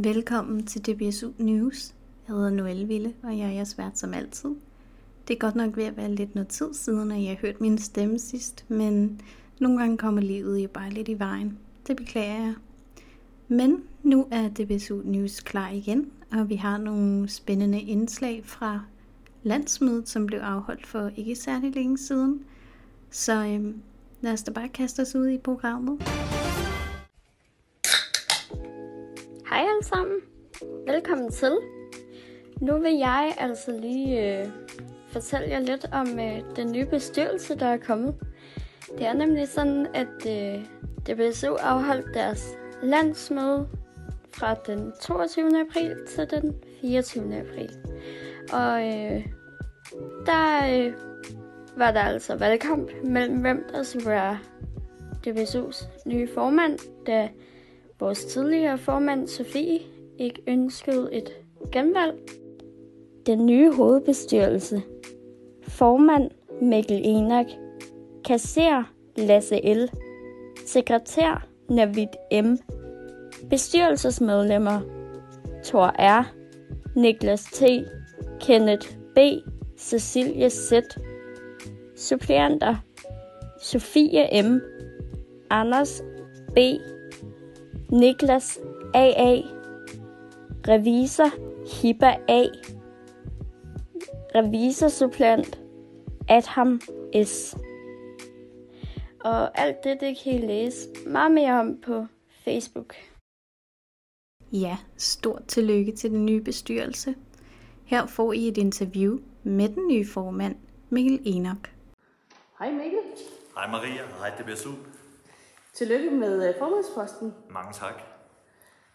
Velkommen til DBSU News. Jeg hedder Noelle Ville, og jeg er jeres vært som altid. Det er godt nok ved at være lidt noget tid siden, at jeg har hørt min stemme sidst, men nogle gange kommer livet jo bare lidt i vejen. Det beklager jeg. Men nu er DBSU News klar igen, og vi har nogle spændende indslag fra landsmødet, som blev afholdt for ikke særlig længe siden. Så øhm, lad os da bare kaste os ud i programmet. Hej alle sammen. Velkommen til. Nu vil jeg altså lige øh, fortælle jer lidt om øh, den nye bestyrelse, der er kommet. Det er nemlig sådan, at øh, DBSU afholdt deres landsmøde fra den 22. april til den 24. april. Og øh, der øh, var der altså valgkamp mellem hvem der skulle være DBSU's nye formand, da vores tidligere formand Sofie ikke ønskede et genvalg. Den nye hovedbestyrelse. Formand Mikkel Enak. Kasser Lasse L. Sekretær Navid M. Bestyrelsesmedlemmer Thor R. Niklas T. Kenneth B. Cecilie Z. Suppleanter Sofie M. Anders B. Niklas AA. Revisor Hibba A. Revisorsupplant Adham S. Og alt det, det kan I læse meget mere om på Facebook. Ja, stort tillykke til den nye bestyrelse. Her får I et interview med den nye formand, Mikkel Enok. Hej Mikkel. Hej Maria, og hej DBSU. Tillykke med øh, formandsposten. Mange tak.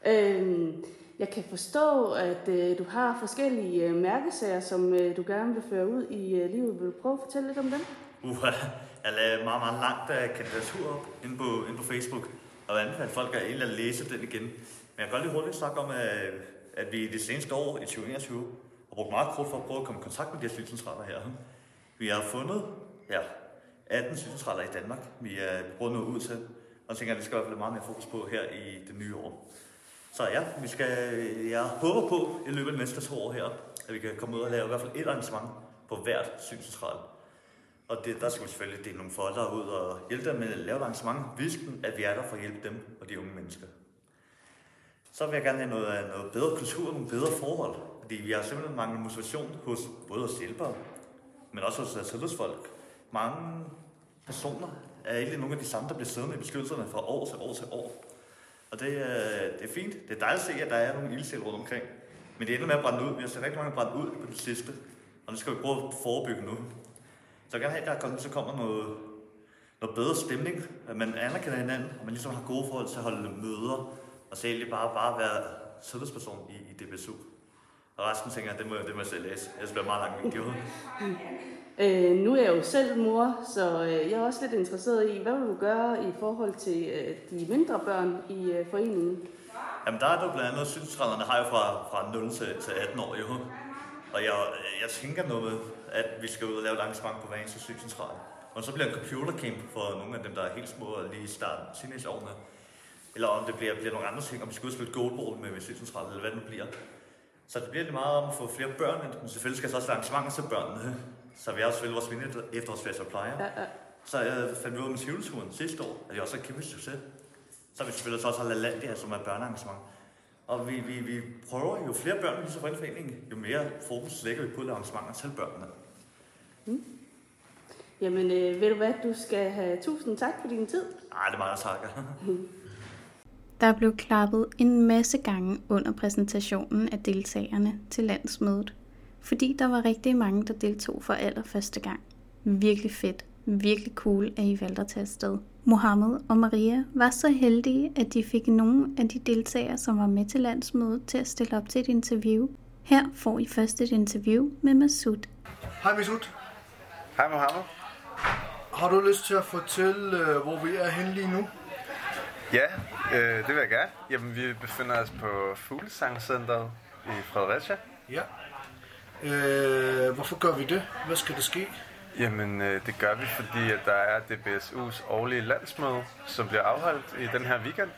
Øhm, jeg kan forstå, at øh, du har forskellige øh, mærkesager, som øh, du gerne vil føre ud i øh, livet. Vil du prøve at fortælle lidt om dem? Uh, jeg lagde meget, meget langt uh, kandidatur op inde på, inde på Facebook, og jeg anbefaler folk at egentlig at læse den igen. Men jeg kan godt lige hurtigt snakke om, at, at vi det seneste år i 2021 har brugt meget krudt for at prøve at komme i kontakt med de her synscentraler her. Vi har fundet ja, 18 synscentraler i Danmark, vi er brugt noget ud til, og jeg tænker, at det skal i hvert fald meget mere fokus på her i det nye år. Så ja, vi skal, jeg håber på i løbet af næste to år her, at vi kan komme ud og lave i hvert fald et arrangement på hvert synscentral. Og det, der skal vi selvfølgelig dele nogle folder ud og hjælpe dem med at lave et arrangement, hvis at vi er der for at hjælpe dem og de unge mennesker. Så vil jeg gerne have noget, noget bedre kultur, nogle bedre forhold, fordi vi har simpelthen manglet motivation hos både os hjælpere, men også hos øh, tillidsfolk. Mange personer er egentlig nogle af de samme, der bliver siddende i beskyttelserne fra år til år til år. Og det, øh, det er fint. Det er dejligt at se, at der er nogle ildsæl rundt omkring. Men det ender med at brænde ud. Vi har set rigtig mange brændt ud på det sidste. Og det skal vi prøve at forebygge nu. Så jeg vil gerne have, at der kommer, så kommer noget, noget bedre stemning. At man anerkender hinanden, og man ligesom har gode forhold til at holde møder. Og så egentlig bare, bare være tillidsperson i, i DBSU. Og resten tænker jeg, det må, det må jeg selv læse. Ellers bliver meget lang video. Øh, nu er jeg jo selv mor, så øh, jeg er også lidt interesseret i, hvad vil du gøre i forhold til øh, de mindre børn i øh, foreningen? Jamen der er der blandt andet, synscentralerne har jo fra, fra 0 til, til 18 år jo. Og jeg, jeg tænker noget at vi skal ud og lave et arrangement på hver eneste synscentral. Og så bliver en computercamp for nogle af dem, der er helt små og lige i starten, teenageårene. Eller om det bliver, bliver nogle andre ting, om vi skal ud og spille goalball med, med synscentralen, eller hvad det nu bliver. Så det bliver lidt meget om at få flere børn ind, men selvfølgelig skal der så også være arrangementer til børnene. Så vi også selvfølgelig vores mini efterårsfest og plejer. Ja, ja. Så jeg fandt vi ud med Tivoli-turen sidste år, at det også er en kæmpe succes. Så vi selvfølgelig så også har LaLandia, som er børnearrangement. Og vi, vi, vi prøver jo flere børn i foreningen, jo mere fokus lægger vi på at lave arrangementer til børnene. Jamen, øh, ved du hvad, du skal have tusind tak for din tid. Ej, det er meget, takker. Der blev klappet en masse gange under præsentationen af deltagerne til landsmødet, fordi der var rigtig mange, der deltog for allerførste gang. Virkelig fedt. Virkelig cool, at I valgte at tage afsted. Mohammed og Maria var så heldige, at de fik nogle af de deltagere, som var med til landsmødet, til at stille op til et interview. Her får I først et interview med Masud. Hej Misud. Hej Mohammed. Har du lyst til at fortælle, øh, hvor vi er henne lige nu? Ja, øh, det vil jeg gerne. Jamen, vi befinder os på Fuglesangcenteret i Fredericia. Ja. Øh, hvorfor gør vi det? Hvad skal der ske? Jamen, øh, det gør vi, fordi at der er DBSU's årlige landsmøde, som bliver afholdt i den her weekend.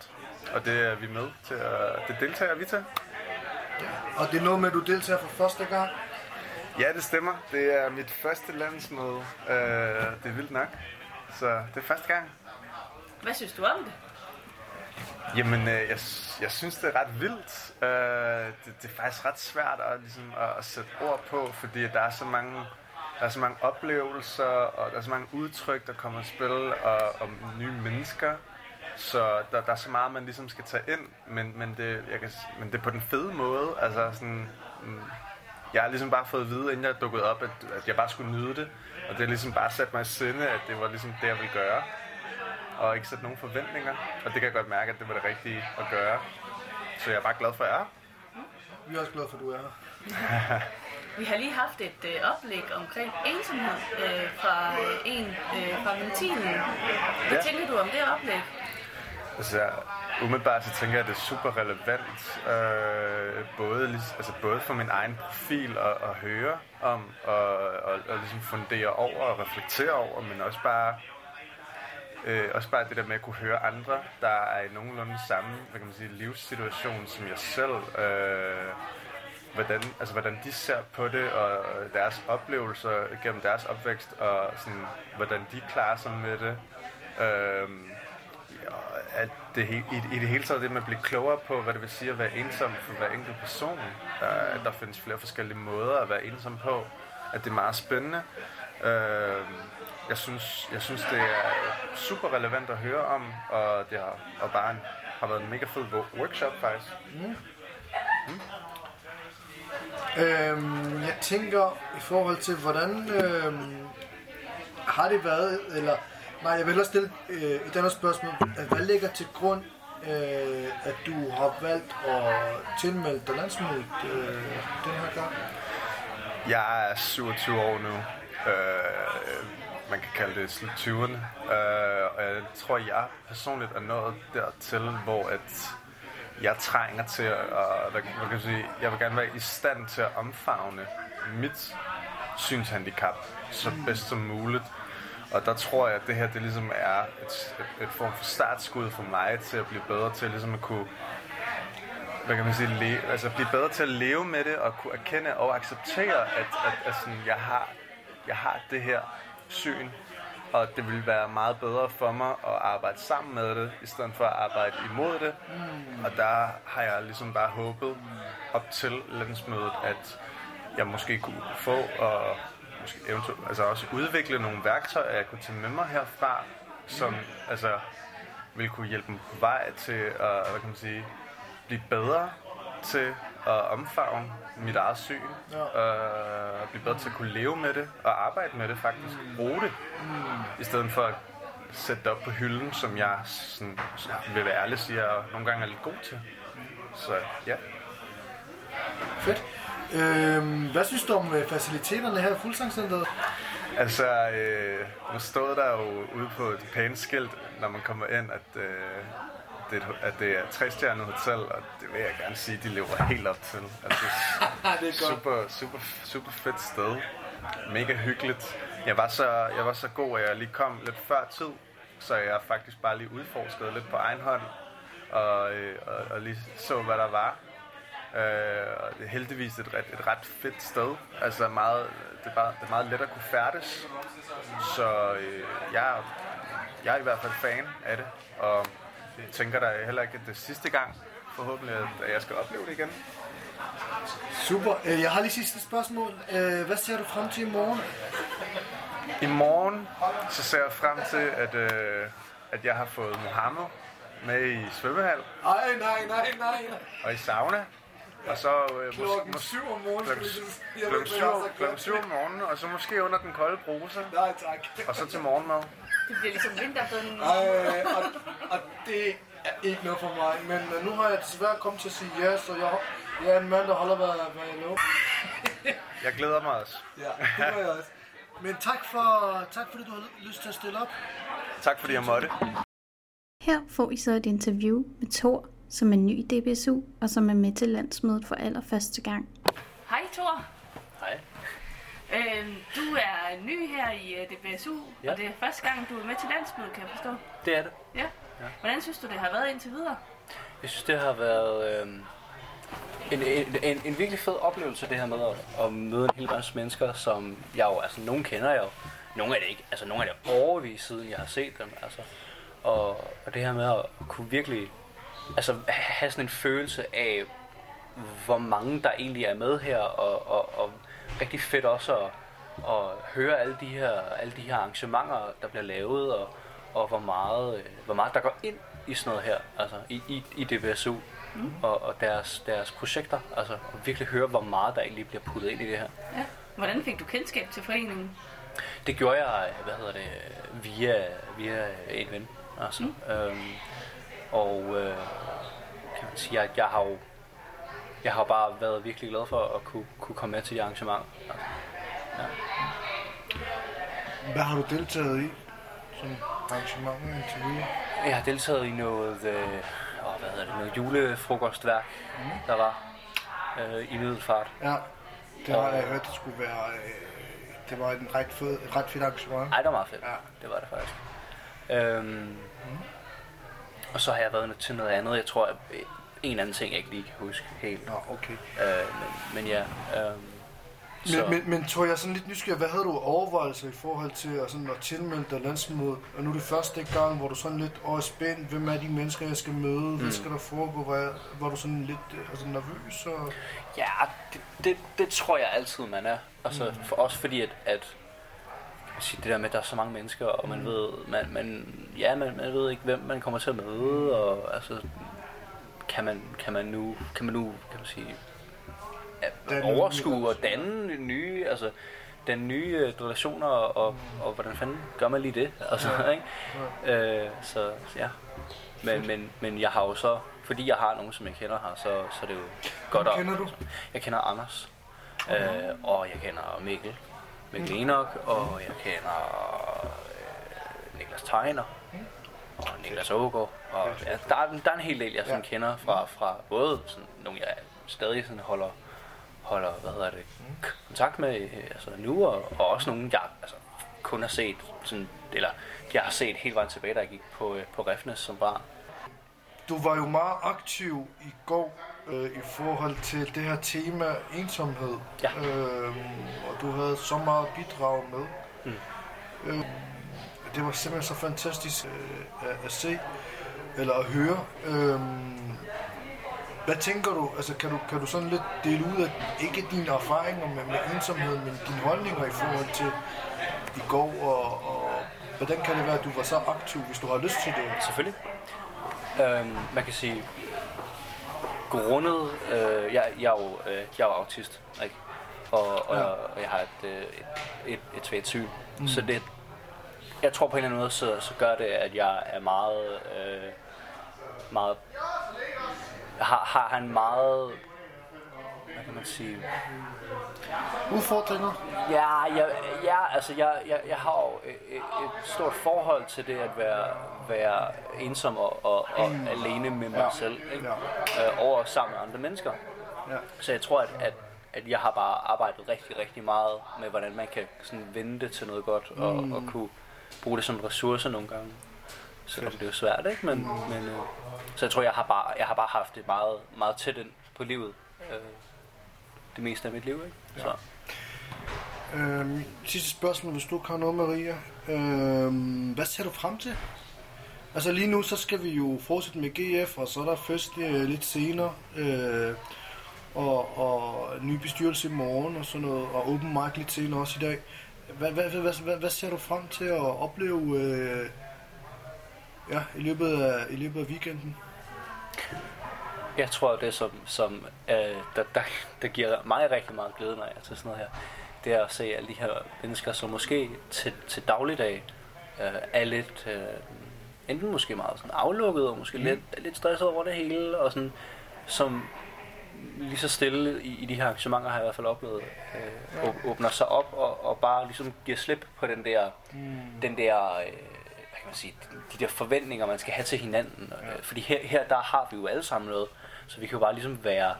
og det er vi med til at, det deltager vi til. Og det er noget med, at du deltager for første gang. Ja, det stemmer. Det er mit første landsmøde. Øh, det er vildt nok. Så det er første gang. Hvad synes du om det? Jamen, øh, jeg, jeg synes, det er ret vildt. Øh, det, det er faktisk ret svært at, ligesom, at, at sætte ord på, fordi der er så mange, der er så mange oplevelser, og der er så mange udtryk, der kommer i spil, og, og nye mennesker. Så der, der er så meget, man ligesom skal tage ind, men, men, det, jeg kan, men det er på den fede måde. Altså sådan, mm, jeg har ligesom bare fået at vide, inden jeg dukkede op, at, at jeg bare skulle nyde det. Og det har ligesom bare sat mig i sinde, at det var ligesom det, jeg ville gøre. Og ikke sætte nogen forventninger. Og det kan jeg godt mærke, at det var det rigtige at gøre. Så jeg er bare glad for, at jeg er. Vi er også glade for, at du er her. Vi har lige haft et øh, oplæg omkring ensomhed øh, fra øh, en øh, fra ventilen. Hvad Ja. tænker du om det oplæg? Altså, umiddelbart så tænker jeg, at det er super relevant, øh, både, altså, både for min egen profil at, at høre om, og, og, og ligesom fundere over og reflektere over, men også bare, øh, også bare det der med at kunne høre andre, der er i nogenlunde samme hvad kan man sige, livssituation som jeg selv. Øh, hvordan, altså, hvordan de ser på det, og deres oplevelser gennem deres opvækst, og sådan, hvordan de klarer sig med det. Øh, og at det, i, i det hele taget det med at blive klogere på, hvad det vil sige at være ensom for hver enkelt person. Der, der findes flere forskellige måder at være ensom på. At det er meget spændende. Øh, jeg, synes, jeg synes, det er super relevant at høre om, og det har, og bare en, har været en mega fed wo- workshop faktisk. Øhm, jeg tænker i forhold til, hvordan øhm, har det været, eller nej, jeg vil hellere stille øh, et andet spørgsmål. Hvad ligger til grund, øh, at du har valgt at tilmelde dig landsmødet øh, den her gang? Jeg er 27 år nu. Øh, man kan kalde det slut 20'erne. Øh, og jeg tror, jeg personligt er nået dertil, hvor at jeg trænger til at, hvad, hvad kan jeg, sige, jeg vil gerne være i stand til at omfavne mit synshandicap så bedst som muligt. Og der tror jeg, at det her det ligesom er et, et, et form for startskud for mig til at blive bedre til ligesom at kunne hvad kan man sige, le- altså blive bedre til at leve med det og kunne erkende og acceptere, at, at, at sådan, jeg, har, jeg har det her syn, og det ville være meget bedre for mig at arbejde sammen med det, i stedet for at arbejde imod det. Og der har jeg ligesom bare håbet op til landsmødet, at jeg måske kunne få og måske eventuelt altså også udvikle nogle værktøjer, jeg kunne tage med mig herfra, som altså vil kunne hjælpe mig på vej til at, hvad kan man sige, blive bedre til at omfavne mit eget syn, ja. og blive bedre til at kunne leve med det, og arbejde med det faktisk, bruge det, i stedet for at sætte det op på hylden, som jeg sådan, vil være ærlig siger, og nogle gange er lidt god til. Så ja. Fedt. Øhm, hvad synes du om øh, faciliteterne her i Fuldsangscenteret? Altså, øh, nu stod der jo ude på et pæne skilt, når man kommer ind, at, øh, det, et- at det er et trestjernet hotel, og det vil jeg gerne sige, de lever helt op til. Altså, det er super, super, super fedt sted. Mega hyggeligt. Jeg var, så, jeg var så god, at jeg lige kom lidt før tid, så jeg faktisk bare lige udforskede lidt på egen hånd, og, øh, og, og lige så, hvad der var. Øh, og det er heldigvis et ret, et ret fedt sted. Altså meget, det, er bare, det er meget let at kunne færdes. Så øh, jeg, jeg er i hvert fald fan af det, og jeg tænker da heller ikke, at det er sidste gang, forhåbentlig, at jeg skal opleve det igen. Super. Øh, jeg har lige sidste spørgsmål. Øh, hvad ser du frem til i morgen? I morgen så ser jeg frem til, at, øh, at jeg har fået Mohammed med i svømmehal Ej, nej, nej, nej, nej. og i sauna. Og så øh, Klokken mås- syv om morgenen. klokken, klokken, ikke, syv, hvad jeg har sagt. klokken syv om morgenen, og så måske under den kolde bruse, Nej, tak. og så til morgenmad. Det bliver ligesom vinterbønnen. Ej, og, og det er ikke noget for mig. Men øh, nu har jeg desværre kommet til at sige ja, så jeg, jeg er en mand, der holder, hvad, hvad jeg lover. Jeg glæder mig også. Ja, det gør jeg også. Men tak, for, tak fordi du har lyst til at stille op. Tak fordi jeg måtte. Her får I så et interview med Thor, som er ny i DBSU, og som er med til landsmødet for allerførste gang. Hej Thor. Hej. Øh, du er ny her i øh, DBSU, ja. og det er første gang, du er med til landsmødet, kan jeg forstå. Det er det. Ja. Ja. Hvordan synes du, det har været indtil videre? Jeg synes, det har været øh, en, en, en, en virkelig fed oplevelse, det her med at, at møde en hel masse mennesker, som jeg jo, altså nogen kender jeg jo, nogle af det ikke, altså nogle af det er overvis siden, jeg har set dem, altså. Og, og det her med at kunne virkelig, altså have sådan en følelse af, hvor mange der egentlig er med her, og, og, og rigtig fedt også at, at høre alle de her, alle de her arrangementer, der bliver lavet, og, og hvor meget, øh, hvor meget der går ind i sådan noget her, altså i, i, i DBSU mm. og, og deres, deres projekter, altså og virkelig høre, hvor meget der egentlig bliver puttet ind i det her. Ja. Hvordan fik du kendskab til foreningen? Det gjorde jeg, hvad hedder det, via, via en ven, altså. Mm. Øhm, og øh, kan man sige, at jeg har jo jeg har bare været virkelig glad for at kunne, kunne komme med til de arrangementer. Altså, ja. Hvad har du deltaget i? Som arrangementer indtil videre? Jeg har deltaget i noget, øh, åh, hvad hedder det, noget julefrokostværk, mm. der var øh, i Middelfart. Ja, det har jeg hørt, det skulle være... Øh, det var en ret, fed, et ret fedt arrangement. Ej, det var meget fedt. Ja. Det var det faktisk. Øhm, mm. Og så har jeg været til noget andet. Jeg tror, at en anden ting, jeg ikke lige kan huske helt. Nå, okay. Øh, men, men ja. Øhm, Men, men, men tror jeg sådan lidt nysgerrig, hvad havde du overvejelser i forhold til at, sådan, at tilmelde dig landsmødet? Og nu er det første gang, hvor du sådan lidt over spændt, hvem er de mennesker, jeg skal møde, mm. hvad skal der foregå, var, var du sådan lidt øh, altså, nervøs? Og... Ja, det, det, det tror jeg altid, man er. Altså, mm. for, også fordi, at, at sige, det der med, at der er så mange mennesker, og man ved, man, man, ja, man, man ved ikke, hvem man kommer til at møde, og altså, kan man, kan man nu, kan man nu, kan man sige, ja, Danne overskue og danne nye, altså, den nye øh, relationer, og, og, og hvordan fanden gør man lige det? Altså, ja. ikke? Øh, så, så ja. Men, men, men jeg har jo så, fordi jeg har nogen, som jeg kender her, så, så er det jo godt Hvem kender du? Jeg kender Anders, øh, og jeg kender Mikkel, Mikkel Enoch, og jeg kender øh, Niklas Tegner, og Niklas Ågaard. Og ja, der, er, der er en hel del, jeg sådan Ja. kender fra, fra både sådan, nogle, jeg stadig sådan holder, holder hvad hedder det, k- kontakt med øh, altså nu, og, og også nogle, jeg altså, kun har set, sådan, eller jeg har set helt vejen tilbage, da jeg gik på, øh, på Refnes som barn. Du var jo meget aktiv i går øh, i forhold til det her tema ensomhed. Ja. Øhm, og du havde så meget bidrag med. Mm. Øh, det var simpelthen så fantastisk øh, at, at se, eller at høre. Øhm, hvad tænker du? Altså, kan du, kan du sådan lidt dele ud af, ikke dine erfaringer med, med ensomhed, men dine holdninger i forhold til i går, og, og hvordan kan det være, at du var så aktiv, hvis du har lyst til det? Selvfølgelig. Øhm, man kan sige, grundet, øh, jeg, jeg, er jo, øh, jeg er jo autist, ikke? Og, og, Ja. og jeg har et, øh, et, et, et svagt syn. Mm. Så det, jeg tror på en eller anden måde, så, så gør det, at jeg er meget, øh, meget, har, har, en meget, hvad kan man sige, Udfordringer? Ja, jeg, ja altså jeg, jeg, jeg har jo et, et stort forhold til det at være, være ensom og, og, og alene med mig Ja. selv, ikke? Øh, over sammen med andre mennesker. Ja. Så jeg tror, at, at, at jeg har bare arbejdet rigtig, rigtig meget med, hvordan man kan sådan vende det til noget godt, og, Mm. og kunne bruge det som ressource nogle gange. Så det er jo svært, ikke? Men, men, øh, så jeg tror, jeg har bare, jeg har bare haft det meget, meget tæt ind på livet. Øh, det meste af mit liv, ikke? Så. Øhm, sidste spørgsmål, hvis du har noget, Maria. Øhm, hvad ser du frem til? Altså lige nu, så skal vi jo fortsætte med GF, og så er der fest øh, lidt senere. Øh, og, og ny bestyrelse i morgen og sådan noget, og open mic lidt senere også i dag. Hvad, hvad, hvad, hvad, hvad ser du frem til at opleve øh, ja, i, løbet af, i løbet af weekenden? Jeg tror, det som, som øh, der, der, der giver mig rigtig meget glæde, når jeg er til sådan noget her, det er at se alle de her mennesker, som måske til, til dagligdag øh, er lidt, øh, enten måske meget sådan aflukket, og måske mm. lidt, lidt stresset over det hele, og sådan, som lige så stille i, i de her arrangementer, har jeg i hvert fald oplevet, øh, åb- åbner sig op og, og bare ligesom giver slip på den der, mm. den der øh, hvad kan man sige, de, de der forventninger, man skal have til hinanden. Ja. Fordi her, her, der har vi jo alle sammen noget, så vi kan jo bare ligesom være,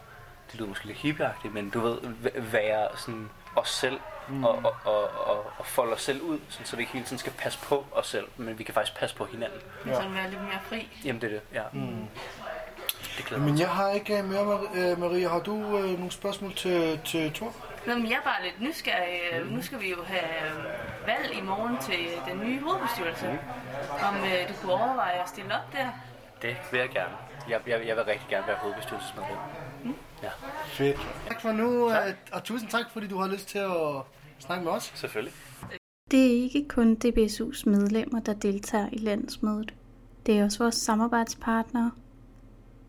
det lyder måske lidt hippieagtigt, men du ved, væ- være sådan os selv, mm. og, og, og, og, og folde os selv ud, sådan, så vi ikke hele tiden skal passe på os selv, men vi kan faktisk passe på hinanden. Ja. Sådan være lidt mere fri. Jamen det er det, ja. Mm. Det Men jeg har ikke mere, øh, Maria. Har du øh, nogle spørgsmål til, til Thor? Nå, men jeg er bare lidt nysgerrig. Mm. Nu skal vi jo have valg i morgen til den nye hovedbestyrelse. Mm. Om øh, du kunne overveje at stille op der? Det vil jeg gerne. Jeg, jeg, jeg vil rigtig gerne være hovedbestyrelsesmedlem. Mm. Ja. Fedt. Tak for nu, tak. Øh, og tusind tak, fordi du har lyst til at snakke med os. Selvfølgelig. Det er ikke kun DBSU's medlemmer, der deltager i landsmødet. Det er også vores samarbejdspartnere.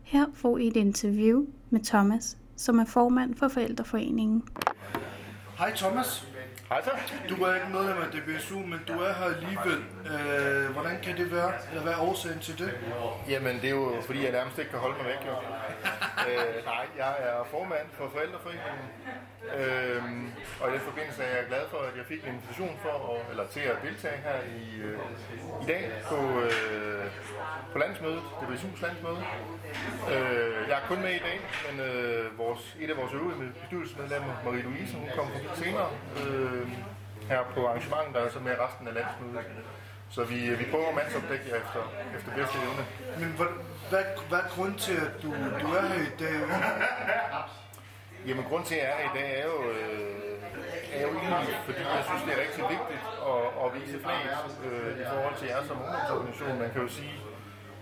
Her får I et interview med Thomas, som er formand for Forældreforeningen. Hej Thomas. Hej så. Du er ikke medlem af DBSU, men du er her alligevel. Øh, hvordan kan det være? Eller hvad er årsagen til det? Jamen, det er jo fordi, jeg nærmest ikke kan holde mig væk, jo. øh, nej, jeg er formand for Forældreforeningen. Øh, og i den forbindelse er jeg glad for, at jeg fik en invitation for at, eller til at deltage her i, øh, i dag på, øh, på landsmødet, DBSU's landsmøde. Øh, jeg er kun med i dag, men øh, vores, et af vores øvrige bestyrelsesmedlemmer, Marie-Louise, hun kommer senere. Øh, øh, her på arrangementet, der er så med resten af landsmødet. Så vi, vi prøver at mandsopdække jer efter, efter bedste evne. Men hvad, hvad, hvad er grund til, at du, du er her i dag? Jamen, grund til, at jeg er her i dag, er jo, øh, er jo egentlig, fordi jeg synes, det er rigtig vigtigt at, at vise flaget øh, i forhold til jer som ungdomsorganisation. Man kan jo sige,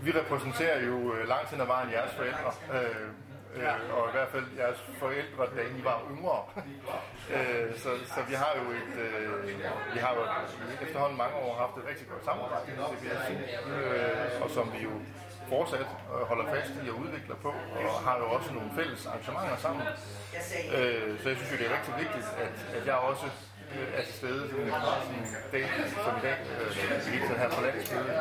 vi repræsenterer jo øh, langt hen ad vejen jeres forældre. Øh, øh, og i hvert fald jeres forældre, da I var yngre. øh, så, så vi har jo et, øh, vi har jo efterhånden mange år haft et rigtig godt samarbejde med CBS, øh, og som vi jo fortsat øh, holder fast i og udvikler på, og har jo også nogle fælles arrangementer sammen. Øh, så jeg synes jo, det er rigtig vigtigt, at, at jeg også er til stede sådan en dag som i dag, øh, her på landsmødet,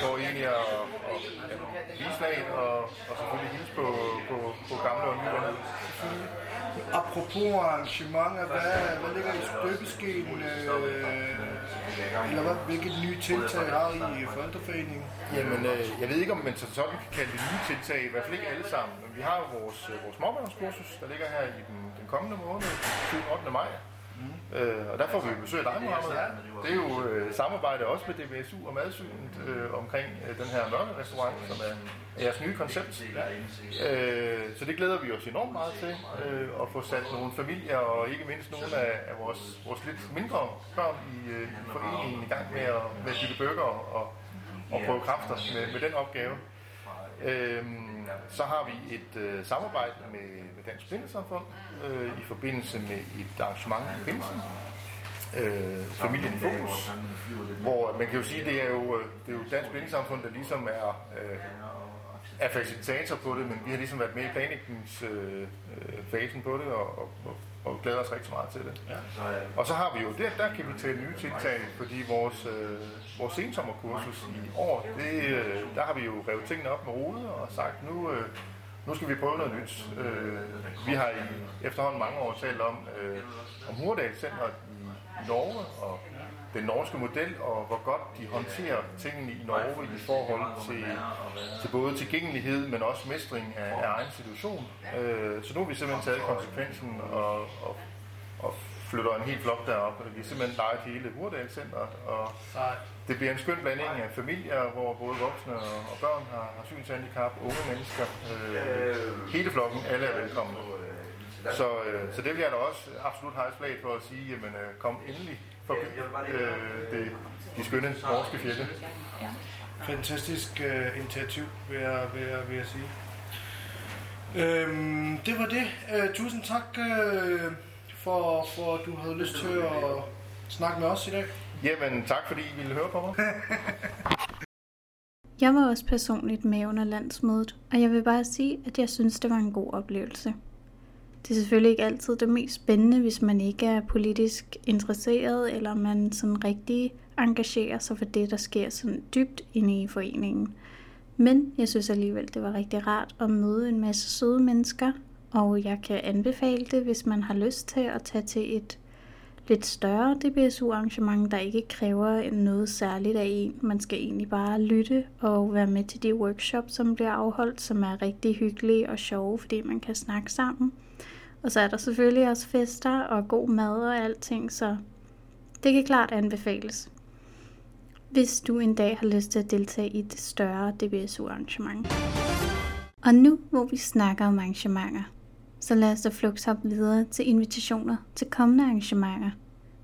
for egentlig at, at, vise flaget og, og selvfølgelig hilse på, på, på gamle og nye. Apropos arrangementer, hvad, hvad ligger i støbeskeen? Øh, eller hvad, hvilket nye tiltag har I i Forældreforeningen? Jamen, øh, jeg ved ikke, om man sådan kan kalde det nye tiltag, i hvert fald ikke alle sammen. Men vi har jo vores, øh, vores småbørnskursus, der ligger her i den, den kommende måned, 8. maj. Mm. Øh, og der får vi besøg af dig, Mohammed. Det er jo øh, samarbejde også med DBSU og Madsynet øh, omkring øh, den her mørkerestaurant, som er, er jeres nye koncept. Øh, så det glæder vi os enormt meget til, øh, at få sat nogle familier og ikke mindst nogle af, af vores, vores lidt mindre børn i, øh, i foreningen i gang med at, med at bygge bøger og, og prøve kræfter med, med den opgave. Øhm, så har vi et øh, samarbejde med, med Dansk Blindesamfund øh, i forbindelse med et arrangement i Pinsen, øh, Familien i Fokus, hvor man kan jo sige, det er jo, øh, det er jo Dansk Blindesamfund, der ligesom er, øh, er facilitator på det, men vi har ligesom været med i planlægningsfasen øh, på det, og, og, og glæder os rigtig meget til det. Ja. Og så har vi jo, der, der kan vi tage nye tiltag, fordi vores, øh, vores sensommerkursus i år, det, øh, der har vi jo revet tingene op med rode og sagt, nu, øh, nu skal vi prøve noget nyt. Øh, vi har i efterhånden mange år talt om, øh, om Hurdal Center i, Norge, og den norske model, og hvor godt de håndterer tingene i Norge i forhold til, til både tilgængelighed, men også mestring af, af egen situation. Øh, så nu har vi simpelthen taget konsekvensen og, og, og flytter en helt flok derop. Vi har simpelthen lejet hele Hurdalcenteret, og det bliver en skøn blanding af familier, hvor både voksne og børn har, har synshandicap, unge mennesker. Øh, hele flokken, alle er velkomne. Så, øh, så det vil jeg da også absolut have et for at sige, jamen øh, kom endelig forbi øh, det, de skønne norske fjelle. Fantastisk øh, initiativ, vil jeg, vil, jeg, vil jeg sige. Øhm, det var det. Øh, tusind tak øh, for, for, at du havde lyst til at snakke med os i dag. Jamen, tak fordi I ville høre på mig. jeg var også personligt med under landsmødet, og jeg vil bare sige, at jeg synes, det var en god oplevelse. Det er selvfølgelig ikke altid det mest spændende, hvis man ikke er politisk interesseret, eller man sådan rigtig engagerer sig for det, der sker sådan dybt inde i foreningen. Men jeg synes alligevel, det var rigtig rart at møde en masse søde mennesker, og jeg kan anbefale det, hvis man har lyst til at tage til et lidt større DBSU-arrangement, der ikke kræver noget særligt af en. Man skal egentlig bare lytte og være med til de workshops, som bliver afholdt, som er rigtig hyggelige og sjove, fordi man kan snakke sammen. Og så er der selvfølgelig også fester og god mad og alting, så det kan klart anbefales. Hvis du en dag har lyst til at deltage i det større DBSU-arrangement. Og nu, hvor vi snakker om arrangementer, så lad os da flux hoppe videre til invitationer til kommende arrangementer.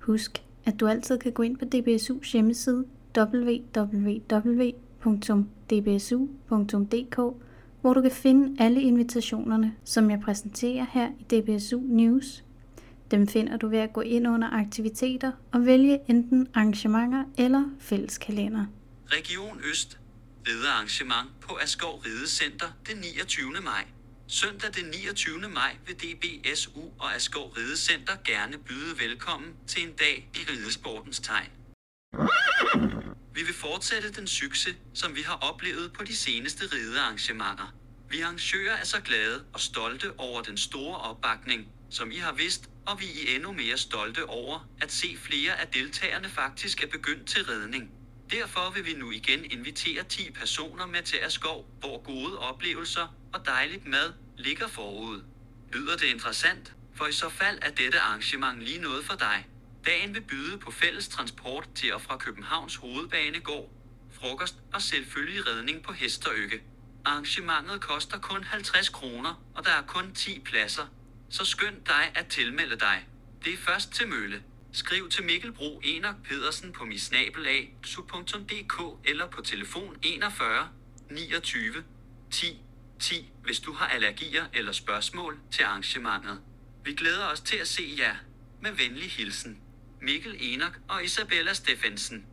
Husk, at du altid kan gå ind på DBSU's hjemmeside www.dbsu.dk, hvor du kan finde alle invitationerne, som jeg præsenterer her i DBSU News. Dem finder du ved at gå ind under aktiviteter og vælge enten arrangementer eller fælleskalender. Region Øst. Ridearrangement på Askov Ridecenter den 29. maj. Søndag den 29. maj vil DBSU og Askov Ridecenter gerne byde velkommen til en dag i ridesportens tegn. Vi vil fortsætte den succes, som vi har oplevet på de seneste ridearrangementer. Vi arrangører er så glade og stolte over den store opbakning, som I har vist, og vi er endnu mere stolte over at se flere af deltagerne faktisk er begyndt til redning. Derfor vil vi nu igen invitere 10 personer med til Askov, hvor gode oplevelser og dejligt mad ligger forud. Lyder det interessant? For i så fald er dette arrangement lige noget for dig. Dagen vil byde på fælles transport til og fra Københavns hovedbanegård, frokost og selvfølgelig redning på Hesterøkke. Arrangementet koster kun 50 kroner, og der er kun 10 pladser. Så skynd dig at tilmelde dig. Det er først til mølle. Skriv til Mikkel Bro Enok Pedersen på misnabelag.dk eller på telefon 41 29 10 10, hvis du har allergier eller spørgsmål til arrangementet. Vi glæder os til at se jer. Med venlig hilsen. Mikkel Enak og Isabella Steffensen.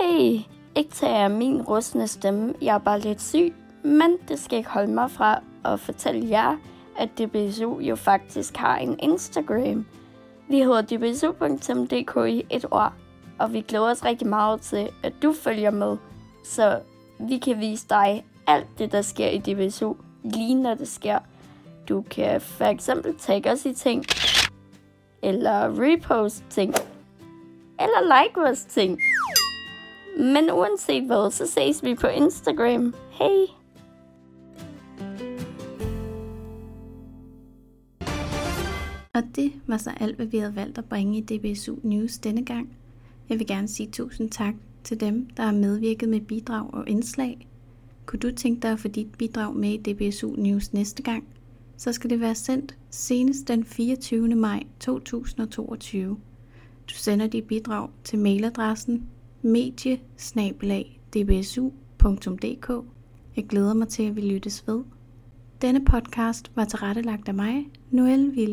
Hey, ikke tager min rustne stemme. Jeg er bare lidt syg, men det skal ikke holde mig fra at fortælle jer, at DBSU jo faktisk har en Instagram. Vi hedder dbsu.dk i et år, og vi glæder os rigtig meget til, at du følger med, så vi kan vise dig alt det, der sker i DBSU, lige når det sker. Du kan for eksempel tagge os i ting, eller repost ting, eller like vores ting. Men uanset hvad, så ses vi på Instagram. Hej! Og det var så alt, hvad vi havde valgt at bringe i DBSU News denne gang. Jeg vil gerne sige tusind tak til dem, der har medvirket med bidrag og indslag. Kunne du tænke dig at få dit bidrag med i DBSU News næste gang, så skal det være sendt senest den 24. maj 2022. Du sender dit bidrag til mailadressen mediesnabelag.dbsu.dk. Jeg glæder mig til, at vi lyttes ved. Denne podcast var tilrettelagt af mig, Noelle Ville.